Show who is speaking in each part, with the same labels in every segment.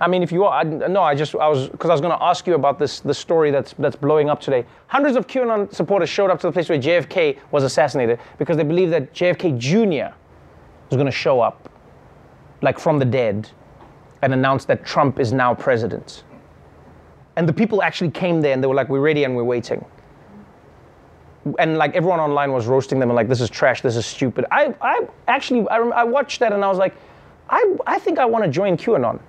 Speaker 1: I mean, if you are, I, no, I just, I was, because I was going to ask you about this, the story that's that's blowing up today. Hundreds of QAnon supporters showed up to the place where JFK was assassinated because they believe that JFK Jr. was going to show up, like from the dead, and announce that Trump is now president. And the people actually came there and they were like, "We're ready and we're waiting." And like everyone online was roasting them and like, "This is trash. This is stupid." I, I actually, I, I watched that and I was like, I, I think I want to join QAnon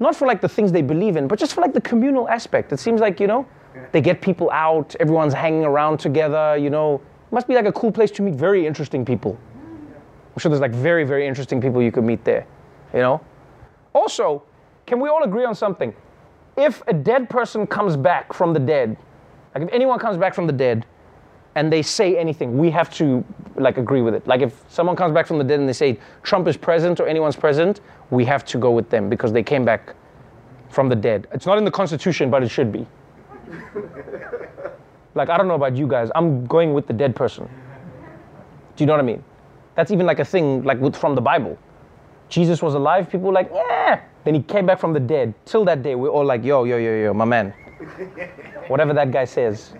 Speaker 1: not for like the things they believe in, but just for like the communal aspect. It seems like, you know, they get people out, everyone's hanging around together, you know. It must be like a cool place to meet very interesting people. I'm sure there's like very, very interesting people you could meet there, you know. Also, can we all agree on something? If a dead person comes back from the dead, like if anyone comes back from the dead and they say anything, we have to like agree with it. Like if someone comes back from the dead and they say Trump is president or anyone's president, we have to go with them because they came back from the dead. It's not in the Constitution, but it should be. like, I don't know about you guys, I'm going with the dead person. Do you know what I mean? That's even like a thing like with, from the Bible. Jesus was alive, people were like, yeah. Then he came back from the dead. Till that day, we're all like, yo, yo, yo, yo, my man. Whatever that guy says.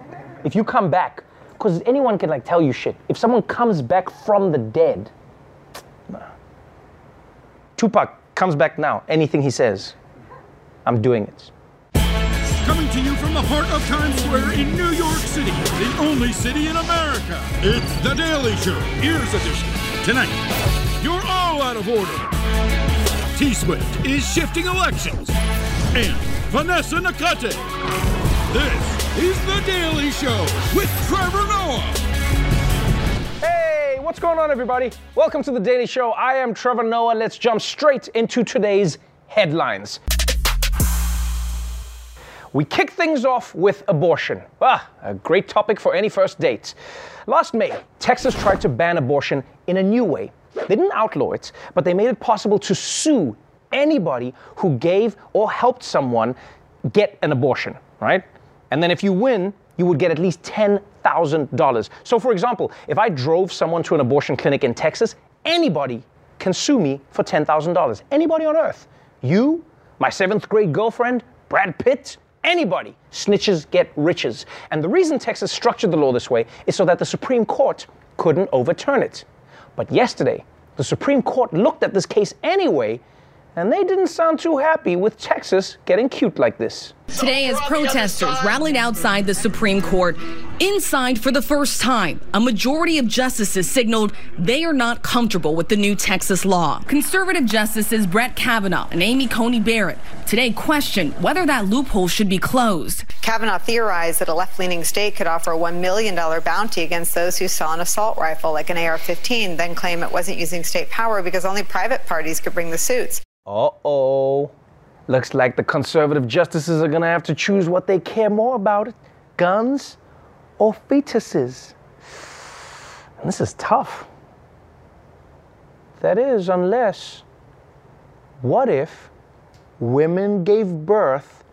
Speaker 1: If you come back, because anyone can like tell you shit. If someone comes back from the dead, Tupac comes back now. Anything he says, I'm doing it.
Speaker 2: Coming to you from the heart of Times Square in New York City, the only city in America. It's The Daily Show, Ears Edition. Tonight, you're all out of order. T Swift is shifting elections. And Vanessa Nakate. This is The Daily Show with Trevor Noah.
Speaker 1: Hey, what's going on, everybody? Welcome to the Daily Show. I am Trevor Noah. Let's jump straight into today's headlines. We kick things off with abortion. Ah, a great topic for any first date. Last May, Texas tried to ban abortion in a new way. They didn't outlaw it, but they made it possible to sue anybody who gave or helped someone get an abortion, right? And then if you win, you would get at least $10,000. So, for example, if I drove someone to an abortion clinic in Texas, anybody can sue me for $10,000. Anybody on earth. You, my seventh grade girlfriend, Brad Pitt, anybody. Snitches get riches. And the reason Texas structured the law this way is so that the Supreme Court couldn't overturn it. But yesterday, the Supreme Court looked at this case anyway and they didn't sound too happy with Texas getting cute like this.
Speaker 3: Today, as protesters rallied outside the Supreme Court, inside for the first time, a majority of justices signaled they are not comfortable with the new Texas law. Conservative justices Brett Kavanaugh and Amy Coney Barrett today questioned whether that loophole should be closed.
Speaker 4: Kavanaugh theorized that a left leaning state could offer a $1 million bounty against those who sell an assault rifle like an AR 15, then claim it wasn't using state power because only private parties could bring the suits.
Speaker 1: Uh oh. Looks like the conservative justices are gonna have to choose what they care more about guns or fetuses. And this is tough. That is, unless, what if women gave birth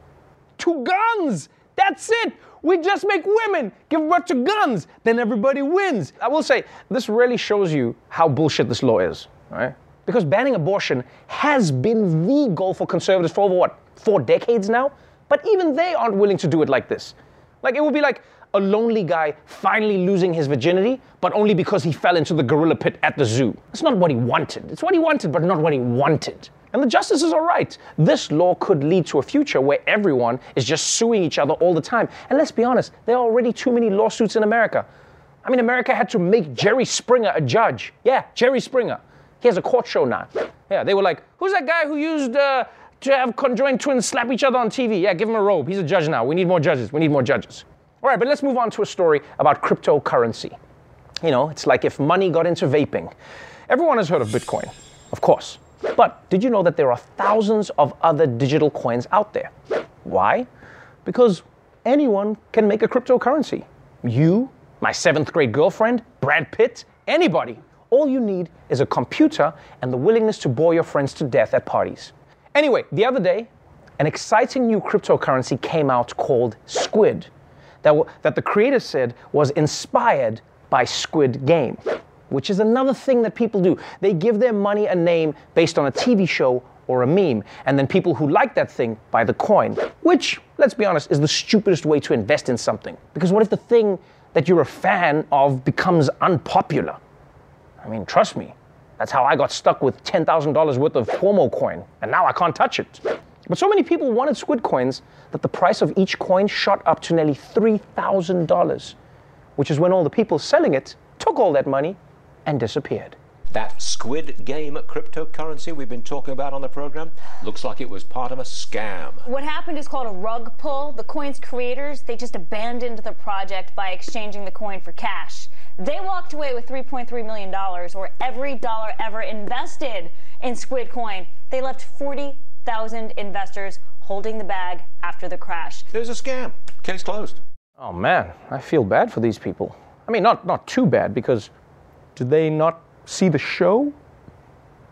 Speaker 1: to guns? That's it. We just make women give birth to guns. Then everybody wins. I will say, this really shows you how bullshit this law is, right? Because banning abortion has been the goal for conservatives for over what, four decades now? But even they aren't willing to do it like this. Like, it would be like a lonely guy finally losing his virginity, but only because he fell into the gorilla pit at the zoo. It's not what he wanted. It's what he wanted, but not what he wanted. And the justices are right. This law could lead to a future where everyone is just suing each other all the time. And let's be honest, there are already too many lawsuits in America. I mean, America had to make Jerry Springer a judge. Yeah, Jerry Springer. He has a court show now. Yeah, they were like, who's that guy who used uh, to have conjoined twins slap each other on TV? Yeah, give him a robe. He's a judge now. We need more judges. We need more judges. All right, but let's move on to a story about cryptocurrency. You know, it's like if money got into vaping. Everyone has heard of Bitcoin, of course. But did you know that there are thousands of other digital coins out there? Why? Because anyone can make a cryptocurrency. You, my seventh grade girlfriend, Brad Pitt, anybody. All you need is a computer and the willingness to bore your friends to death at parties. Anyway, the other day, an exciting new cryptocurrency came out called Squid, that, that the creators said was inspired by Squid Game which is another thing that people do. They give their money a name based on a TV show or a meme, and then people who like that thing buy the coin, which, let's be honest, is the stupidest way to invest in something. Because what if the thing that you're a fan of becomes unpopular? I mean, trust me, that's how I got stuck with $10,000 worth of Cuomo coin, and now I can't touch it. But so many people wanted squid coins that the price of each coin shot up to nearly $3,000, which is when all the people selling it took all that money and disappeared.
Speaker 5: That squid game cryptocurrency we've been talking about on the program looks like it was part of a scam.
Speaker 6: What happened is called a rug pull. The coin's creators, they just abandoned the project by exchanging the coin for cash. They walked away with $3.3 million, or every dollar ever invested in Squid Coin. They left 40,000 investors holding the bag after the crash.
Speaker 5: There's a scam. Case closed.
Speaker 1: Oh man, I feel bad for these people. I mean, not, not too bad because did they not see the show?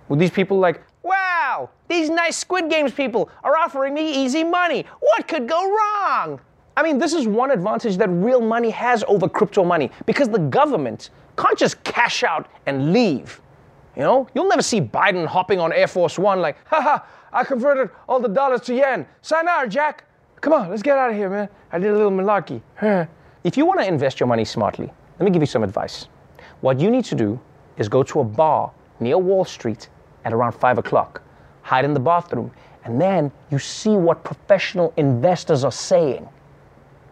Speaker 1: Were these people like, wow, these nice Squid Games people are offering me easy money. What could go wrong? I mean, this is one advantage that real money has over crypto money because the government can't just cash out and leave. You know, you'll never see Biden hopping on Air Force One like, haha, I converted all the dollars to yen. Sign Sayonara, Jack. Come on, let's get out of here, man. I did a little malarkey. if you want to invest your money smartly, let me give you some advice. What you need to do is go to a bar near Wall Street at around 5 o'clock, hide in the bathroom, and then you see what professional investors are saying.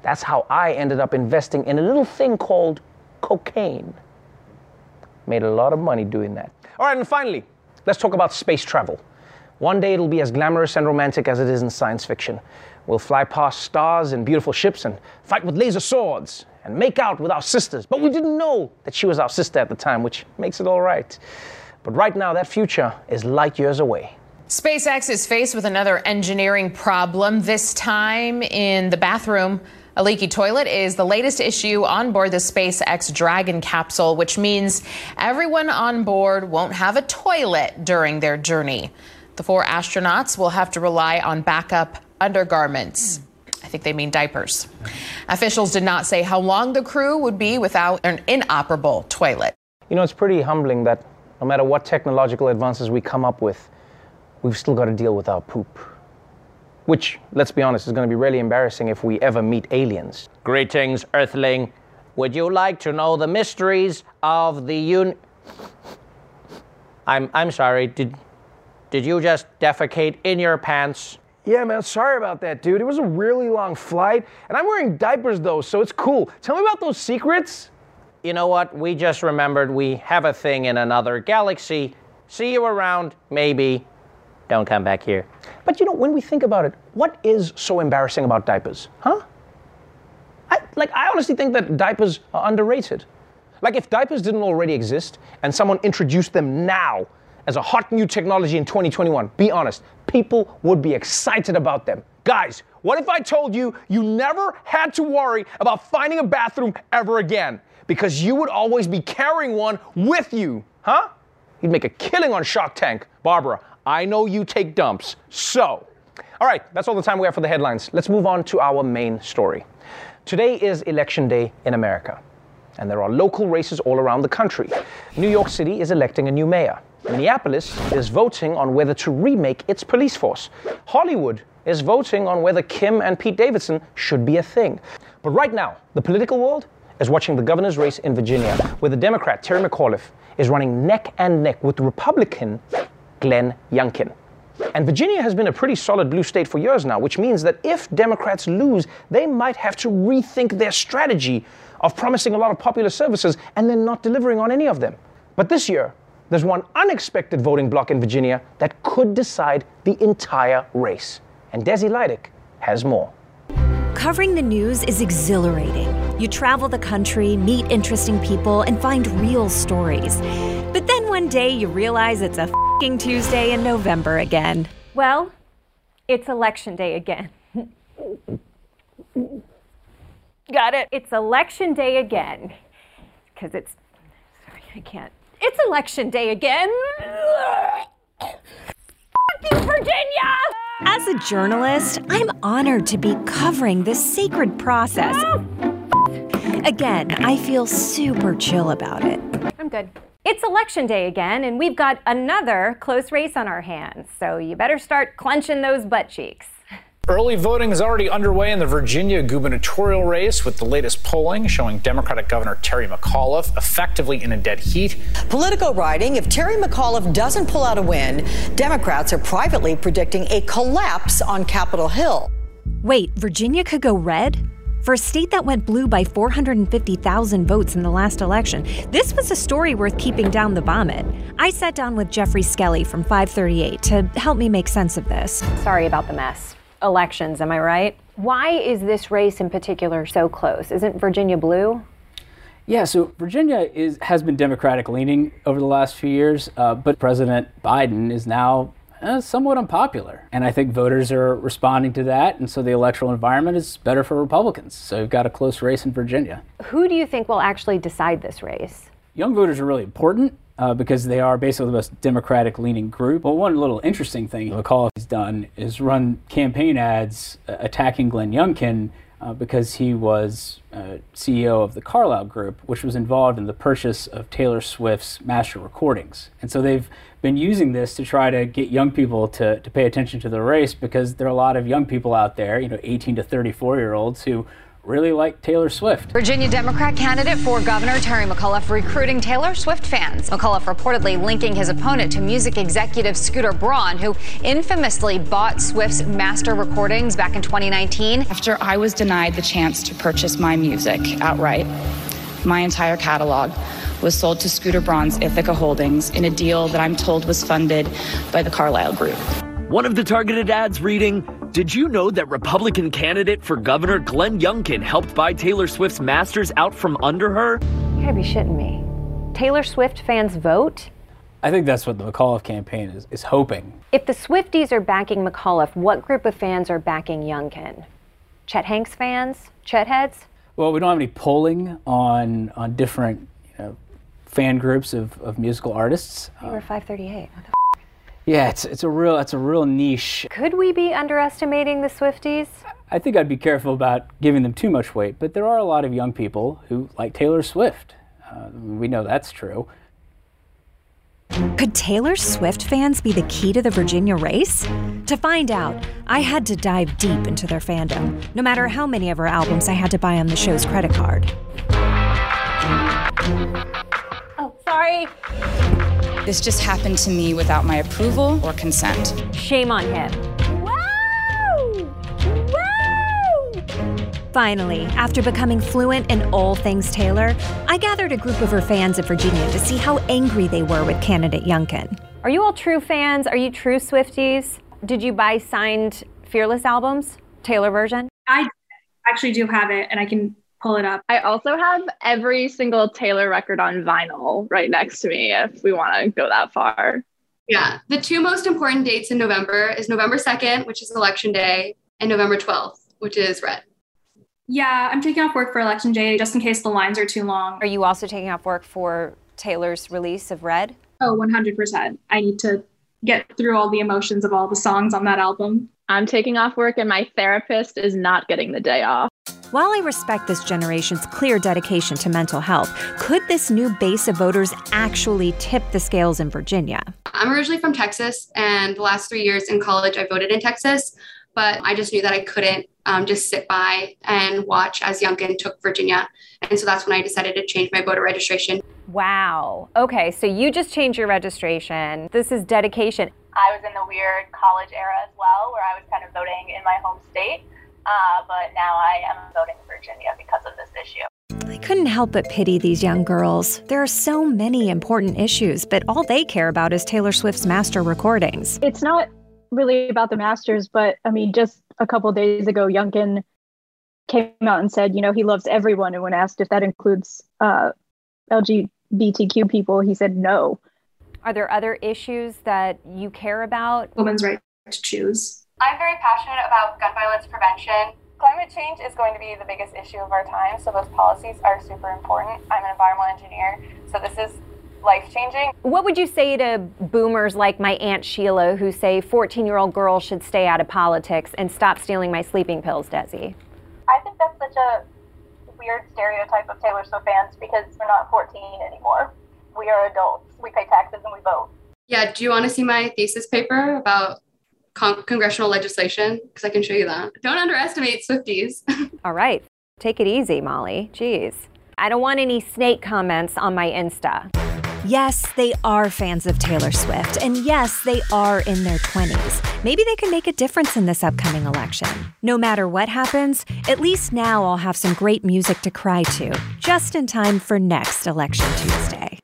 Speaker 1: That's how I ended up investing in a little thing called cocaine. Made a lot of money doing that. All right, and finally, let's talk about space travel. One day it'll be as glamorous and romantic as it is in science fiction. We'll fly past stars in beautiful ships and fight with laser swords and make out with our sisters. But we didn't know that she was our sister at the time, which makes it all right. But right now, that future is light years away.
Speaker 7: SpaceX is faced with another engineering problem, this time in the bathroom. A leaky toilet is the latest issue on board the SpaceX Dragon capsule, which means everyone on board won't have a toilet during their journey. The four astronauts will have to rely on backup undergarments. I think they mean diapers. Officials did not say how long the crew would be without an inoperable toilet.
Speaker 1: You know, it's pretty humbling that no matter what technological advances we come up with, we've still got to deal with our poop. Which, let's be honest, is going to be really embarrassing if we ever meet aliens. Greetings, Earthling. Would you like to know the mysteries of the un? I'm I'm sorry. Did did you just defecate in your pants?
Speaker 8: Yeah, man, sorry about that, dude. It was a really long flight, and I'm wearing diapers though, so it's cool. Tell me about those secrets.
Speaker 1: You know what? We just remembered we have a thing in another galaxy. See you around, maybe. Don't come back here. But you know, when we think about it, what is so embarrassing about diapers? Huh? I, like, I honestly think that diapers are underrated. Like, if diapers didn't already exist and someone introduced them now as a hot new technology in 2021, be honest, people would be excited about them. Guys, what if I told you you never had to worry about finding a bathroom ever again? Because you would always be carrying one with you, huh? You'd make a killing on Shark Tank. Barbara, I know you take dumps. So, all right, that's all the time we have for the headlines. Let's move on to our main story. Today is election day in America, and there are local races all around the country. New York City is electing a new mayor. Minneapolis is voting on whether to remake its police force. Hollywood is voting on whether Kim and Pete Davidson should be a thing. But right now, the political world is watching the governor's race in Virginia, where the Democrat Terry McAuliffe is running neck and neck with the Republican Glenn Youngkin. And Virginia has been a pretty solid blue state for years now, which means that if Democrats lose, they might have to rethink their strategy of promising a lot of popular services and then not delivering on any of them. But this year, there's one unexpected voting bloc in Virginia that could decide the entire race. And Desi Lydic has more.
Speaker 9: Covering the news is exhilarating. You travel the country, meet interesting people, and find real stories. But then one day you realize it's a fing Tuesday in November again.
Speaker 10: Well, it's election day again. Got it. It's election day again. Because it's. Sorry, I can't. It's election day again. Fucking Virginia!
Speaker 9: As a journalist, I'm honored to be covering this sacred process. Oh. Again, I feel super chill about it.
Speaker 10: I'm good. It's election day again, and we've got another close race on our hands, so you better start clenching those butt cheeks.
Speaker 11: Early voting is already underway in the Virginia gubernatorial race, with the latest polling showing Democratic Governor Terry McAuliffe effectively in a dead heat.
Speaker 12: Politico writing if Terry McAuliffe doesn't pull out a win, Democrats are privately predicting a collapse on Capitol Hill.
Speaker 9: Wait, Virginia could go red? For a state that went blue by 450,000 votes in the last election, this was a story worth keeping down the vomit. I sat down with Geoffrey Skelley from 538 to help me make sense of this.
Speaker 10: Sorry about the mess. Elections, am I right? Why is this race in particular so close? Isn't Virginia blue?
Speaker 13: Yeah, so Virginia is has been Democratic leaning over the last few years, uh, but President Biden is now uh, somewhat unpopular. And I think voters are responding to that. And so the electoral environment is better for Republicans. So you've got a close race in Virginia.
Speaker 10: Who do you think will actually decide this race?
Speaker 13: Young voters are really important. Uh, because they are basically the most Democratic leaning group. But one little interesting thing McAuliffe has done is run campaign ads uh, attacking Glenn Youngkin uh, because he was uh, CEO of the Carlyle Group, which was involved in the purchase of Taylor Swift's master recordings. And so they've been using this to try to get young people to, to pay attention to the race because there are a lot of young people out there, you know, 18 to 34 year olds who really like Taylor Swift.
Speaker 7: Virginia Democrat candidate for governor Terry McAuliffe recruiting Taylor Swift fans. McAuliffe reportedly linking his opponent to music executive Scooter Braun, who infamously bought Swift's master recordings back in 2019.
Speaker 3: After I was denied the chance to purchase my music outright, my entire catalog was sold to Scooter Braun's Ithaca Holdings in a deal that I'm told was funded by the Carlyle Group.
Speaker 5: One of the targeted ads reading, Did you know that Republican candidate for governor Glenn Youngkin helped buy Taylor Swift's masters out from under her?
Speaker 10: You gotta be shitting me. Taylor Swift fans vote?
Speaker 13: I think that's what the McAuliffe campaign is, is hoping.
Speaker 10: If the Swifties are backing McAuliffe, what group of fans are backing Youngkin? Chet Hanks fans? Chet heads?
Speaker 13: Well, we don't have any polling on on different you know, fan groups of, of musical artists.
Speaker 10: We were 538. What the
Speaker 13: yeah, it's it's a real it's a real niche.
Speaker 10: Could we be underestimating the Swifties?
Speaker 13: I think I'd be careful about giving them too much weight, but there are a lot of young people who like Taylor Swift. Uh, we know that's true.
Speaker 9: Could Taylor Swift fans be the key to the Virginia race? To find out, I had to dive deep into their fandom, no matter how many of her albums I had to buy on the show's credit card.
Speaker 10: Oh, sorry.
Speaker 3: This just happened to me without my approval or consent.
Speaker 10: Shame on him.
Speaker 9: Finally, after becoming fluent in all things Taylor, I gathered a group of her fans of Virginia to see how angry they were with candidate Youngkin.
Speaker 10: Are you all true fans? Are you true Swifties? Did you buy signed Fearless albums, Taylor version?
Speaker 14: I actually do have it, and I can pull it up.
Speaker 15: I also have every single Taylor record on vinyl right next to me if we want to go that far.
Speaker 16: Yeah. The two most important dates in November is November 2nd, which is election day, and November 12th, which is red.
Speaker 14: Yeah, I'm taking off work for election day just in case the lines are too long.
Speaker 10: Are you also taking off work for Taylor's release of Red?
Speaker 14: Oh, 100%. I need to get through all the emotions of all the songs on that album.
Speaker 17: I'm taking off work and my therapist is not getting the day off.
Speaker 18: While I respect this generation's clear dedication to mental health, could this new base of voters actually tip the scales in Virginia?
Speaker 16: I'm originally from Texas, and the last three years in college, I voted in Texas, but I just knew that I couldn't um, just sit by and watch as Youngkin took Virginia. And so that's when I decided to change my voter registration.
Speaker 10: Wow. Okay, so you just changed your registration. This is dedication.
Speaker 15: I was in the weird college era as well, where I was kind of voting in my home state. Uh, but now I am voting Virginia because of this issue.
Speaker 18: I couldn't help but pity these young girls. There are so many important issues, but all they care about is Taylor Swift's master recordings.
Speaker 17: It's not really about the masters, but I mean, just a couple days ago, Youngkin came out and said, you know, he loves everyone. And when asked if that includes uh, LGBTQ people, he said no.
Speaker 10: Are there other issues that you care about?
Speaker 14: Women's right to choose.
Speaker 15: I'm very passionate about gun violence prevention. Climate change is going to be the biggest issue of our time, so those policies are super important. I'm an environmental engineer, so this is life changing.
Speaker 10: What would you say to boomers like my Aunt Sheila who say 14 year old girls should stay out of politics and stop stealing my sleeping pills, Desi?
Speaker 15: I think that's such a weird stereotype of Taylor Swift fans because we're not 14 anymore. We are adults. We pay taxes and we vote.
Speaker 16: Yeah, do you want to see my thesis paper about con- congressional legislation? Because I can show you that. Don't underestimate Swifties.
Speaker 10: All right. Take it easy, Molly. Jeez. I don't want any snake comments on my Insta.
Speaker 18: Yes, they are fans of Taylor Swift, and yes, they are in their 20s. Maybe they can make a difference in this upcoming election. No matter what happens, at least now I'll have some great music to cry to, just in time for next Election Tuesday.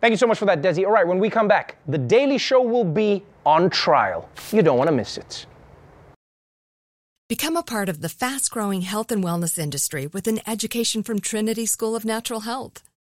Speaker 1: Thank you so much for that, Desi. All right, when we come back, The Daily Show will be on trial. You don't want to miss it.
Speaker 19: Become a part of the fast growing health and wellness industry with an education from Trinity School of Natural Health.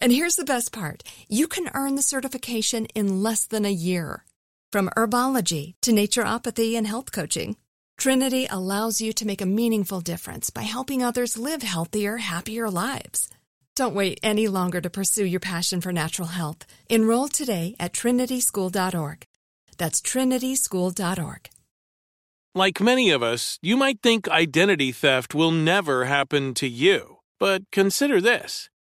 Speaker 19: And here's the best part you can earn the certification in less than a year. From herbology to naturopathy and health coaching, Trinity allows you to make a meaningful difference by helping others live healthier, happier lives. Don't wait any longer to pursue your passion for natural health. Enroll today at trinityschool.org. That's trinityschool.org.
Speaker 20: Like many of us, you might think identity theft will never happen to you. But consider this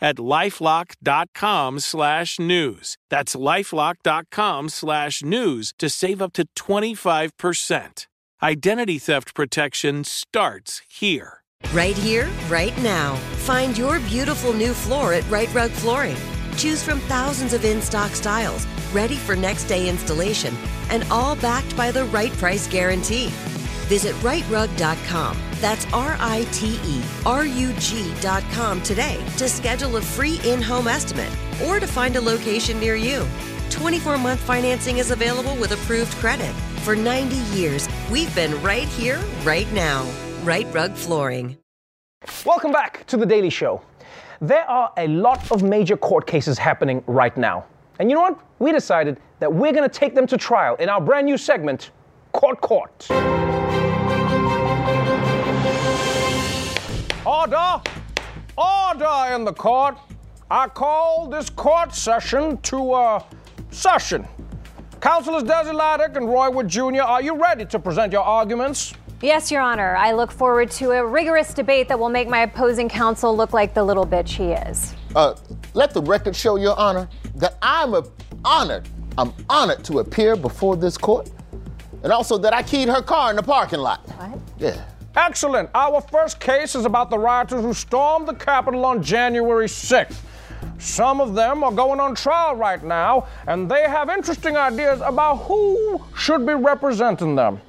Speaker 20: at lifelock.com slash news. That's lifelock.com slash news to save up to 25%. Identity theft protection starts here.
Speaker 21: Right here, right now. Find your beautiful new floor at Rite Rug Flooring. Choose from thousands of in stock styles, ready for next day installation, and all backed by the right price guarantee. Visit riterug.com. That's R I T E R U G dot com today to schedule a free in home estimate or to find a location near you. 24 month financing is available with approved credit. For 90 years, we've been right here, right now. Rite Rug Flooring.
Speaker 1: Welcome back to The Daily Show. There are a lot of major court cases happening right now. And you know what? We decided that we're going to take them to trial in our brand new segment, Court Court.
Speaker 8: Order! Order in the court! I call this court session to uh, session. Counselors Desi Lydic and Roy Wood Jr., are you ready to present your arguments?
Speaker 10: Yes, Your Honor. I look forward to a rigorous debate that will make my opposing counsel look like the little bitch he is.
Speaker 22: Uh, let the record show, Your Honor, that I'm a- honored. I'm honored to appear before this court, and also that I keyed her car in the parking lot.
Speaker 10: What?
Speaker 22: Yeah.
Speaker 8: Excellent. Our first case is about the rioters who stormed the Capitol on January 6th. Some of them are going on trial right now, and they have interesting ideas about who should be representing them.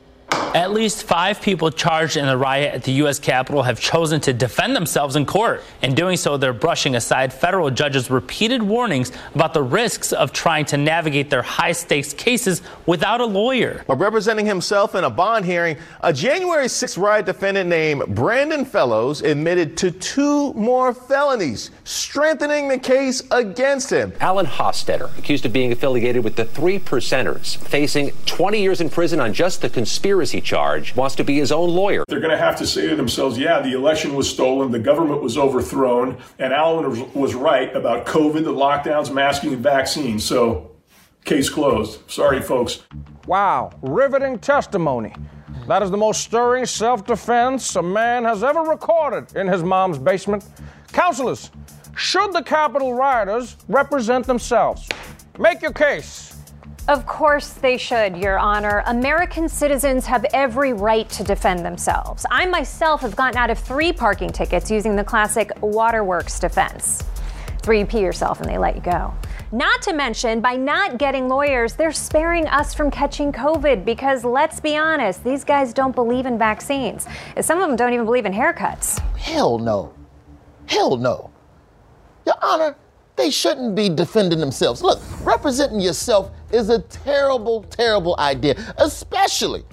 Speaker 23: At least five people charged in the riot at the U.S. Capitol have chosen to defend themselves in court. In doing so, they're brushing aside federal judges' repeated warnings about the risks of trying to navigate their high stakes cases without a lawyer.
Speaker 24: But representing himself in a bond hearing, a January 6th riot defendant named Brandon Fellows admitted to two more felonies, strengthening the case against him.
Speaker 5: Alan Hostetter, accused of being affiliated with the Three Percenters, facing 20 years in prison on just the conspiracy charge, wants to be his own lawyer.
Speaker 25: They're going to have to say to themselves, yeah, the election was stolen, the government was overthrown, and Alan was, was right about COVID, the lockdowns, masking, and vaccines. So, case closed. Sorry, folks.
Speaker 8: Wow, riveting testimony. That is the most stirring self defense a man has ever recorded in his mom's basement. Counselors, should the Capitol rioters represent themselves? Make your case.
Speaker 10: Of course they should, Your Honor. American citizens have every right to defend themselves. I myself have gotten out of three parking tickets using the classic waterworks defense. Three, you pee yourself and they let you go. Not to mention, by not getting lawyers, they're sparing us from catching COVID because let's be honest, these guys don't believe in vaccines. Some of them don't even believe in haircuts.
Speaker 22: Hell no. Hell no. Your Honor, they shouldn't be defending themselves. Look, representing yourself is a terrible, terrible idea, especially,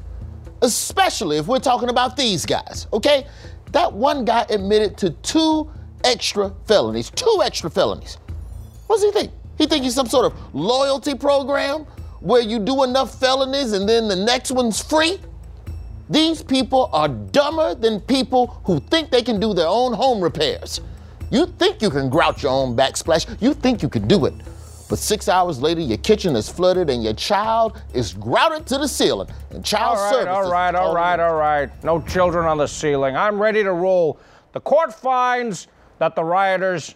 Speaker 22: especially if we're talking about these guys, okay? That one guy admitted to two extra felonies, two extra felonies. What does he think? He think he's some sort of loyalty program where you do enough felonies and then the next one's free? These people are dumber than people who think they can do their own home repairs. You think you can grouch your own backsplash, you think you can do it. But six hours later, your kitchen is flooded and your child is grouted to the ceiling. And child
Speaker 8: all right,
Speaker 22: services.
Speaker 8: all right, all right, all right. No children on the ceiling. I'm ready to rule. The court finds that the rioters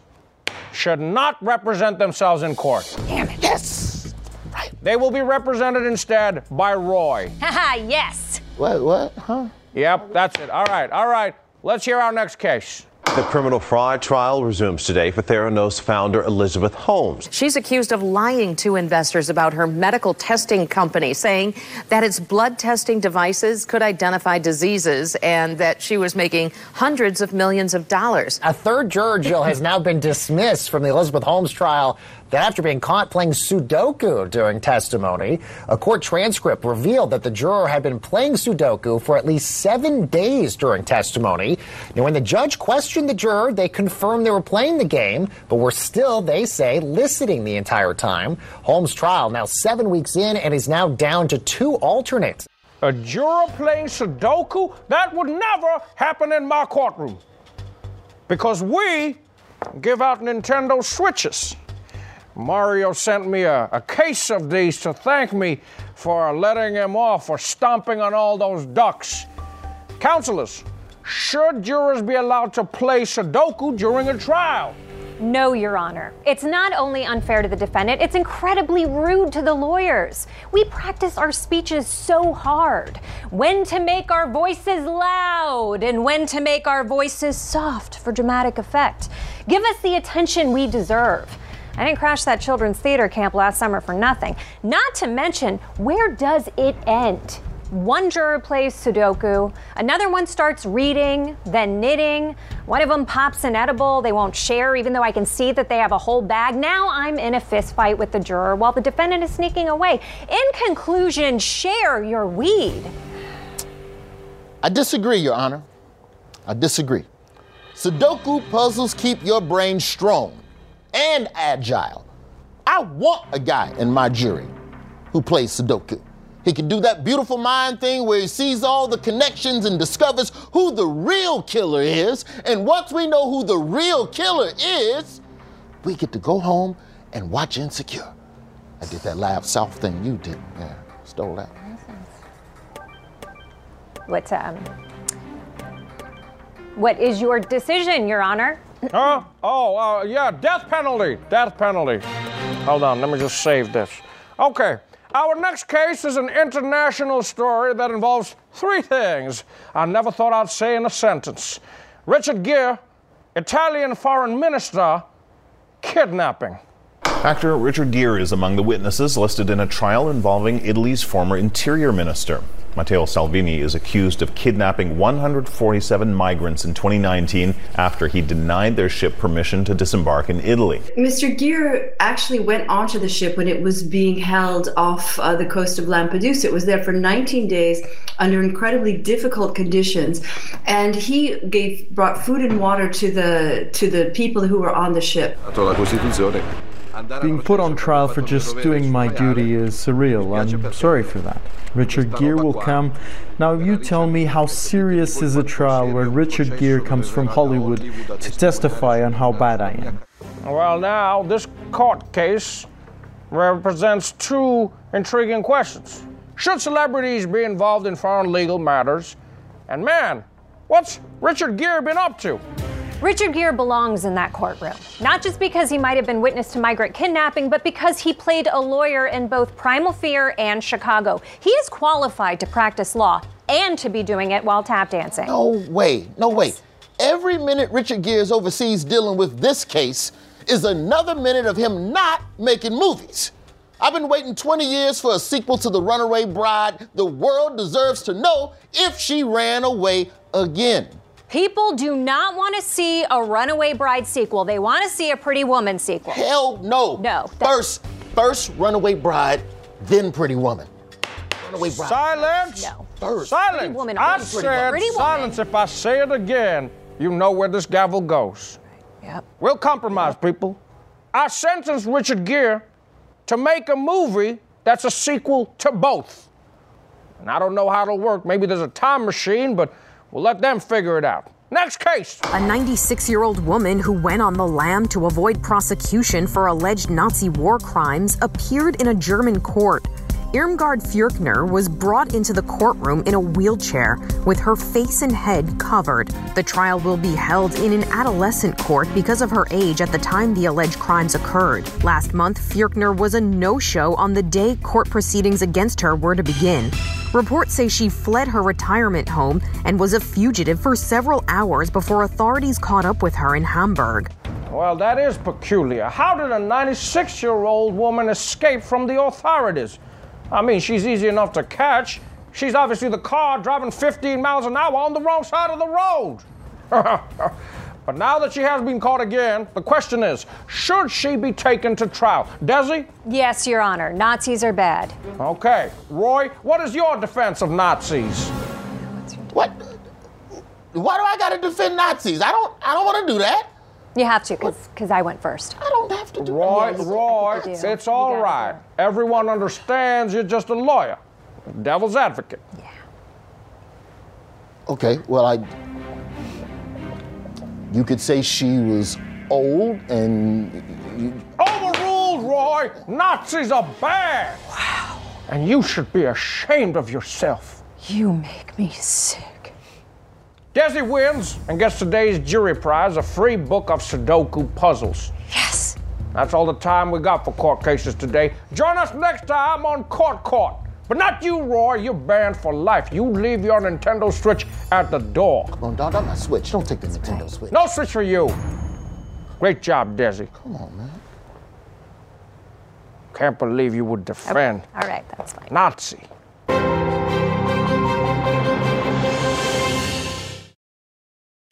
Speaker 8: should not represent themselves in court.
Speaker 10: Damn it.
Speaker 22: Yes. Right.
Speaker 8: They will be represented instead by Roy.
Speaker 10: Haha, yes.
Speaker 22: What, what, huh?
Speaker 8: Yep, that's it. All right, all right. Let's hear our next case.
Speaker 26: The criminal fraud trial resumes today for Theranos founder Elizabeth Holmes.
Speaker 27: She's accused of lying to investors about her medical testing company, saying that its blood testing devices could identify diseases and that she was making hundreds of millions of dollars.
Speaker 28: A third juror, Jill, has now been dismissed from the Elizabeth Holmes trial that after being caught playing Sudoku during testimony, a court transcript revealed that the juror had been playing Sudoku for at least seven days during testimony. Now, when the judge questioned the juror, they confirmed they were playing the game, but were still, they say, listening the entire time. Holmes' trial now seven weeks in and is now down to two alternates.
Speaker 8: A juror playing Sudoku? That would never happen in my courtroom. Because we give out Nintendo Switches. Mario sent me a, a case of these to thank me for letting him off for stomping on all those ducks. Counselors, should jurors be allowed to play Sudoku during a trial?
Speaker 10: No, Your Honor. It's not only unfair to the defendant, it's incredibly rude to the lawyers. We practice our speeches so hard. When to make our voices loud and when to make our voices soft for dramatic effect. Give us the attention we deserve. I didn't crash that children's theater camp last summer for nothing. Not to mention, where does it end? One juror plays Sudoku, another one starts reading, then knitting. One of them pops an edible they won't share, even though I can see that they have a whole bag. Now I'm in a fist fight with the juror while the defendant is sneaking away. In conclusion, share your weed.
Speaker 22: I disagree, Your Honor. I disagree. Sudoku puzzles keep your brain strong and agile. I want a guy in my jury who plays Sudoku. He can do that beautiful mind thing where he sees all the connections and discovers who the real killer is. And once we know who the real killer is, we get to go home and watch Insecure. I did that laugh south thing you did. Yeah, stole that.
Speaker 10: What um What is your decision, Your Honor?
Speaker 8: Huh? Oh, uh, yeah, death penalty. Death penalty. Hold on, let me just save this. Okay, our next case is an international story that involves three things I never thought I'd say in a sentence Richard Gere, Italian foreign minister, kidnapping.
Speaker 29: Actor Richard Gere is among the witnesses listed in a trial involving Italy's former interior minister. Matteo Salvini is accused of kidnapping 147 migrants in 2019 after he denied their ship permission to disembark in Italy.
Speaker 30: Mr. Gere actually went onto the ship when it was being held off uh, the coast of Lampedusa. It was there for 19 days under incredibly difficult conditions, and he gave brought food and water to the to the people who were on the ship.
Speaker 31: Being put on trial for just doing my duty is surreal. I'm sorry for that. Richard Gere will come. Now, you tell me how serious is a trial where Richard Gere comes from Hollywood to testify on how bad I am?
Speaker 8: Well, now, this court case represents two intriguing questions. Should celebrities be involved in foreign legal matters? And man, what's Richard Gere been up to?
Speaker 10: Richard Gere belongs in that courtroom, not just because he might have been witness to migrant kidnapping, but because he played a lawyer in both Primal Fear and Chicago. He is qualified to practice law and to be doing it while tap dancing.
Speaker 22: No way, no way. Every minute Richard Gere is overseas dealing with this case is another minute of him not making movies. I've been waiting 20 years for a sequel to The Runaway Bride. The world deserves to know if she ran away again.
Speaker 10: People do not want to see a Runaway Bride sequel. They want to see a Pretty Woman sequel.
Speaker 22: Hell no.
Speaker 10: No.
Speaker 22: First, first Runaway Bride, then Pretty Woman. Runaway Bride.
Speaker 8: Silence!
Speaker 10: No.
Speaker 22: First.
Speaker 8: Silence!
Speaker 10: Pretty Woman,
Speaker 8: I
Speaker 10: Pretty
Speaker 8: said
Speaker 10: Pretty Woman.
Speaker 8: silence. If I say it again, you know where this gavel goes.
Speaker 10: Yep.
Speaker 8: We'll compromise, people. I sentenced Richard Gere to make a movie that's a sequel to both. And I don't know how it'll work. Maybe there's a time machine, but we'll let them figure it out. Next case.
Speaker 32: A 96 year old woman who went on the lam to avoid prosecution for alleged Nazi war crimes appeared in a German court. Irmgard Furchner was brought into the courtroom in a wheelchair with her face and head covered. The trial will be held in an adolescent court because of her age at the time the alleged crimes occurred. Last month, Fürkner was a no show on the day court proceedings against her were to begin. Reports say she fled her retirement home and was a fugitive for several hours before authorities caught up with her in Hamburg.
Speaker 8: Well, that is peculiar. How did a 96 year old woman escape from the authorities? I mean, she's easy enough to catch. She's obviously the car driving 15 miles an hour on the wrong side of the road. but now that she has been caught again, the question is should she be taken to trial? Desi?
Speaker 10: Yes, Your Honor. Nazis are bad.
Speaker 8: Okay. Roy, what is your defense of Nazis?
Speaker 22: What? Why do I gotta defend Nazis? I don't I don't wanna do that.
Speaker 10: You have to, because I went first.
Speaker 22: I don't have to do
Speaker 8: Roy,
Speaker 10: Yes,
Speaker 8: Roy,
Speaker 10: you
Speaker 8: it's all right. gotta. Everyone understands you're just a lawyer, devil's advocate. Yeah.
Speaker 22: Okay, well I you could say she was old and you,
Speaker 8: Overruled, Roy! Nazis are bad! Wow. And you should be ashamed of yourself.
Speaker 10: You make me sick.
Speaker 8: Desi wins and gets today's jury prize a free book of Sudoku puzzles.
Speaker 10: Yes.
Speaker 8: That's all the time we got for court cases today. Join us next time on Court Court. But not you, Roy. You're banned for life. You leave your Nintendo Switch at the door.
Speaker 22: Come on, dog, not my Switch. Don't take the Nintendo Switch.
Speaker 8: No Switch for you. Great job, Desi.
Speaker 22: Come on, man.
Speaker 8: Can't believe you would defend
Speaker 10: All right, that's fine.
Speaker 8: Nazi.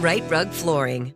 Speaker 21: Rite Rug Flooring.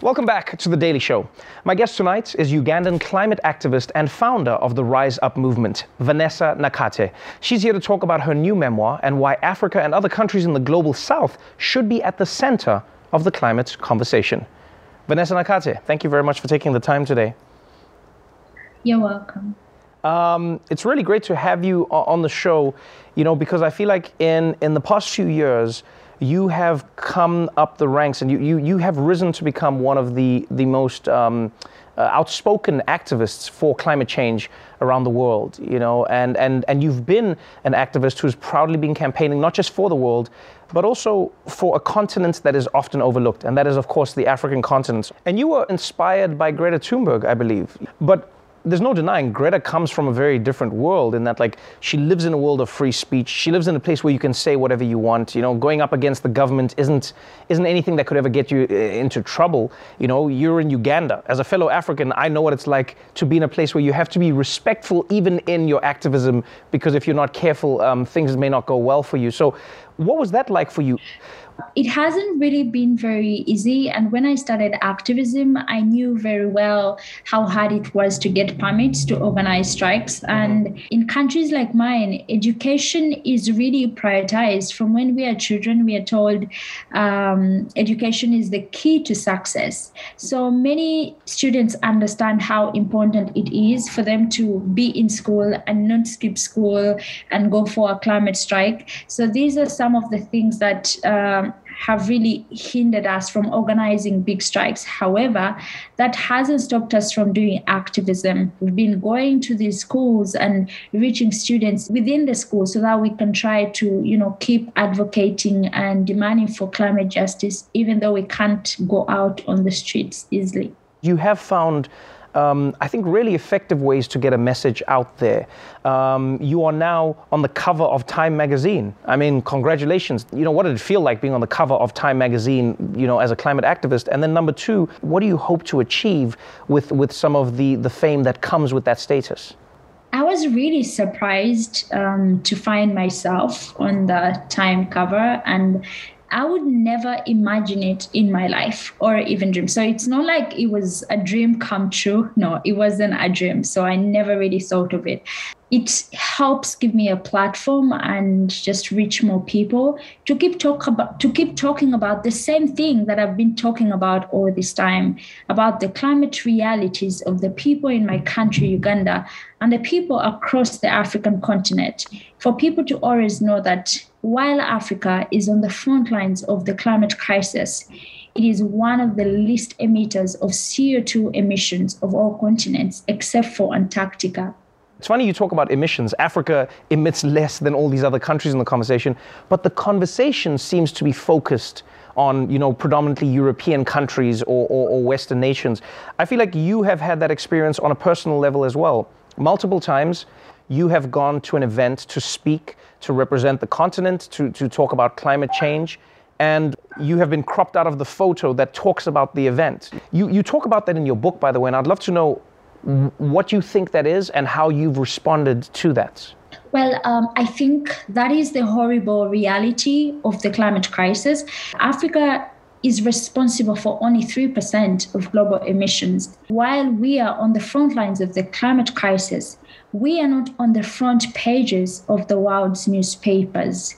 Speaker 1: Welcome back to The Daily Show. My guest tonight is Ugandan climate activist and founder of the Rise Up movement, Vanessa Nakate. She's here to talk about her new memoir and why Africa and other countries in the global south should be at the center of the climate conversation. Vanessa Nakate, thank you very much for taking the time today.
Speaker 33: You're welcome.
Speaker 1: Um, it's really great to have you on the show, you know, because I feel like in, in the past few years, you have come up the ranks and you, you, you have risen to become one of the, the most um, uh, outspoken activists for climate change around the world, you know, and, and, and you've been an activist who's proudly been campaigning not just for the world, but also for a continent that is often overlooked, and that is, of course, the African continent. And you were inspired by Greta Thunberg, I believe. But there's no denying Greta comes from a very different world in that like she lives in a world of free speech. She lives in a place where you can say whatever you want. You know, going up against the government isn't isn't anything that could ever get you uh, into trouble. You know, you're in Uganda. As a fellow African, I know what it's like to be in a place where you have to be respectful even in your activism because if you're not careful, um, things may not go well for you. So, what was that like for you?
Speaker 33: It hasn't really been very easy. And when I started activism, I knew very well how hard it was to get permits to organize strikes. Mm-hmm. And in countries like mine, education is really prioritized. From when we are children, we are told um, education is the key to success. So many students understand how important it is for them to be in school and not skip school and go for a climate strike. So these are some of the things that um, have really hindered us from organizing big strikes. However, that hasn't stopped us from doing activism. We've been going to these schools and reaching students within the school so that we can try to, you know, keep advocating and demanding for climate justice, even though we can't go out on the streets easily.
Speaker 1: You have found um, I think, really effective ways to get a message out there. Um, you are now on the cover of Time magazine. I mean, congratulations. You know, what did it feel like being on the cover of Time magazine, you know, as a climate activist? And then number two, what do you hope to achieve with, with some of the, the fame that comes with that status?
Speaker 33: I was really surprised um, to find myself on the Time cover, and I would never imagine it in my life or even dream. So it's not like it was a dream come true. No, it wasn't a dream. So I never really thought of it it helps give me a platform and just reach more people to keep talk about to keep talking about the same thing that I've been talking about all this time about the climate realities of the people in my country Uganda and the people across the African continent. For people to always know that while Africa is on the front lines of the climate crisis it is one of the least emitters of CO2 emissions of all continents except for Antarctica
Speaker 1: it's funny you talk about emissions. Africa emits less than all these other countries in the conversation, but the conversation seems to be focused on, you know, predominantly European countries or, or, or Western nations. I feel like you have had that experience on a personal level as well. Multiple times, you have gone to an event to speak, to represent the continent, to, to talk about climate change, and you have been cropped out of the photo that talks about the event. You, you talk about that in your book, by the way, and I'd love to know what you think that is and how you've responded to that.
Speaker 33: Well, um, I think that is the horrible reality of the climate crisis. Africa is responsible for only 3% of global emissions. While we are on the front lines of the climate crisis, we are not on the front pages of the world's newspapers,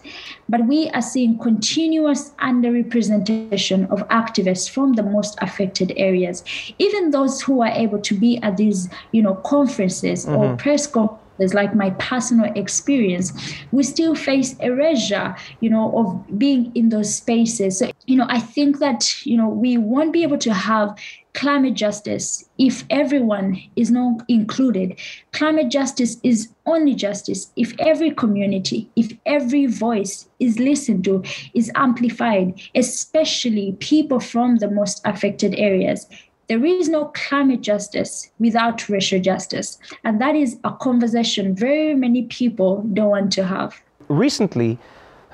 Speaker 33: but we are seeing continuous underrepresentation of activists from the most affected areas. Even those who are able to be at these, you know, conferences mm-hmm. or press conferences like my personal experience, we still face erasure, you know, of being in those spaces. So, you know, I think that, you know, we won't be able to have climate justice if everyone is not included. Climate justice is only justice if every community, if every voice is listened to, is amplified, especially people from the most affected areas. There is no climate justice without racial justice. And that is a conversation very many people don't want to have.
Speaker 1: Recently,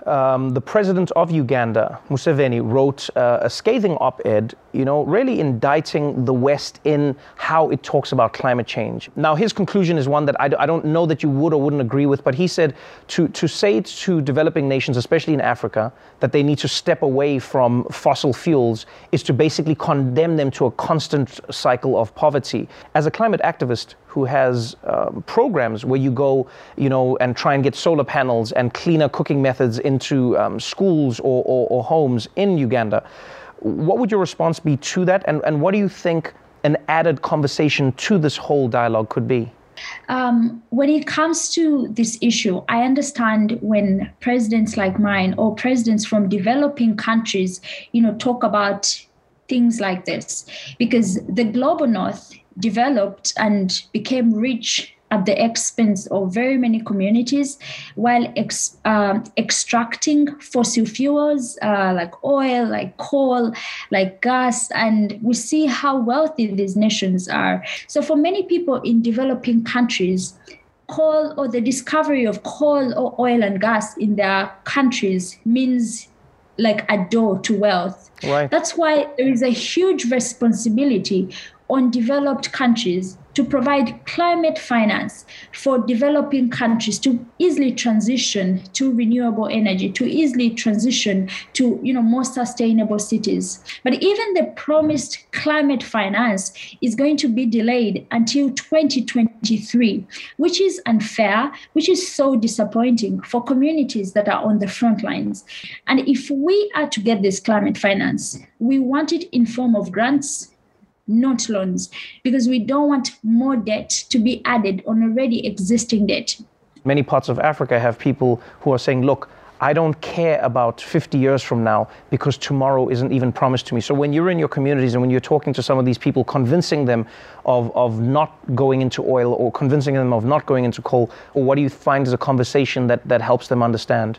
Speaker 1: um, the president of Uganda, Museveni, wrote uh, a scathing op-ed, you know, really indicting the West in how it talks about climate change. Now, his conclusion is one that I, I don't know that you would or wouldn't agree with, but he said to, to say to developing nations, especially in Africa, that they need to step away from fossil fuels is to basically condemn them to a constant cycle of poverty. As a climate activist, who has um, programs where you go, you know, and try and get solar panels and cleaner cooking methods into um, schools or, or, or homes in Uganda. What would your response be to that? And, and what do you think an added conversation to this whole dialogue could be?
Speaker 33: Um, when it comes to this issue, I understand when presidents like mine or presidents from developing countries, you know, talk about things like this, because the global north developed and became rich at the expense of very many communities while ex, uh, extracting fossil fuels uh, like oil, like coal, like gas. And we see how wealthy these nations are. So, for many people in developing countries, coal or the discovery of coal or oil and gas in their countries means like a door to wealth. Right. That's why there is a huge responsibility on developed countries to provide climate finance for developing countries to easily transition to renewable energy to easily transition to you know more sustainable cities. But even the promised climate finance is going to be delayed until 2023 which is unfair which is so disappointing for communities that are on the front lines. And if we are to get this climate finance we want it in form of grants not loans, because we don't want more debt to be added on already existing debt.
Speaker 1: Many parts of Africa have people who are saying, look, I don't care about 50 years from now because tomorrow isn't even promised to me. So when you're in your communities and when you're talking to some of these people, convincing them of, of not going into oil or convincing them of not going into coal, or what do you find is a conversation that, that helps them understand?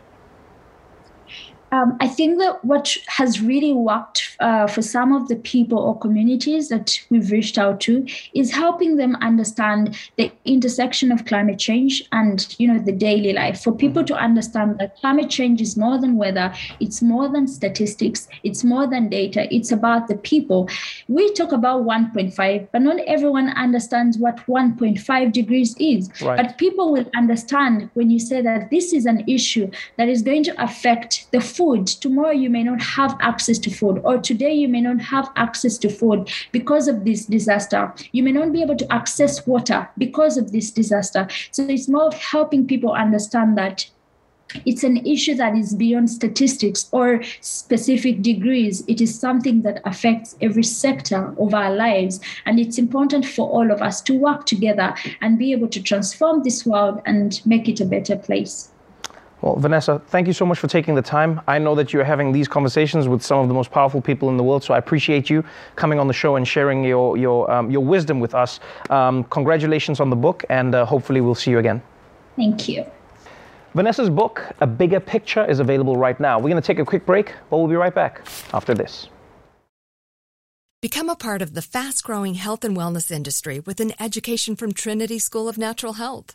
Speaker 33: um, I think that what has really worked uh, for some of the people or communities that we've reached out to is helping them understand the intersection of climate change and you know the daily life. For people to understand that climate change is more than weather, it's more than statistics, it's more than data, it's about the people. We talk about 1.5, but not everyone understands what 1.5 degrees is. Right. But people will understand when you say that this is an issue that is going to affect the food. Tomorrow you may not have access to food, or today you may not have access to food because of this disaster. You may not be able to access water because of this disaster. So it's more of helping people understand that it's an issue that is beyond statistics or specific degrees. It is something that affects every sector of our lives. And it's important for all of us to work together and be able to transform this world and make it a better place.
Speaker 1: Well, Vanessa, thank you so much for taking the time. I know that you're having these conversations with some of the most powerful people in the world, so I appreciate you coming on the show and sharing your your um, your wisdom with us. Um, congratulations on the book, and uh, hopefully we'll see you again.
Speaker 33: Thank you.
Speaker 1: Vanessa's book, A Bigger Picture, is available right now. We're going to take a quick break, but we'll be right back after this.
Speaker 19: Become a part of the fast growing health and wellness industry with an education from Trinity School of Natural Health.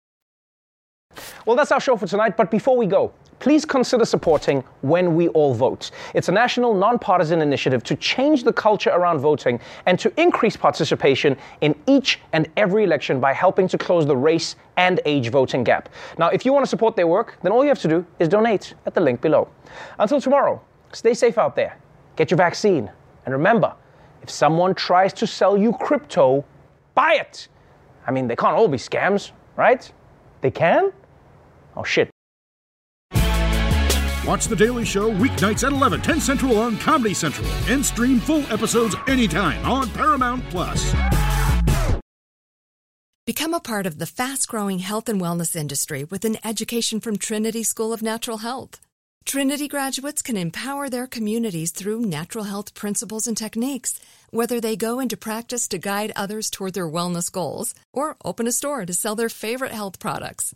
Speaker 1: Well, that's our show for tonight, but before we go, please consider supporting When We All Vote. It's a national, nonpartisan initiative to change the culture around voting and to increase participation in each and every election by helping to close the race and age voting gap. Now, if you want to support their work, then all you have to do is donate at the link below. Until tomorrow, stay safe out there, get your vaccine, and remember if someone tries to sell you crypto, buy it. I mean, they can't all be scams, right? They can? Oh, shit.
Speaker 34: Watch The Daily Show weeknights at 11, 10 Central on Comedy Central, and stream full episodes anytime on Paramount Plus.
Speaker 19: Become a part of the fast growing health and wellness industry with an education from Trinity School of Natural Health. Trinity graduates can empower their communities through natural health principles and techniques, whether they go into practice to guide others toward their wellness goals or open a store to sell their favorite health products.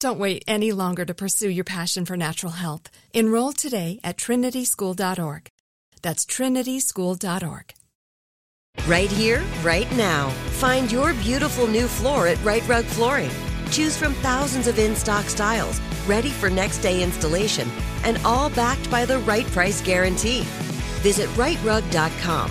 Speaker 19: Don't wait any longer to pursue your passion for natural health. Enroll today at trinityschool.org. That's trinityschool.org.
Speaker 21: Right here, right now. Find your beautiful new floor at Rite Rug Flooring. Choose from thousands of in stock styles, ready for next day installation, and all backed by the right price guarantee. Visit riterug.com.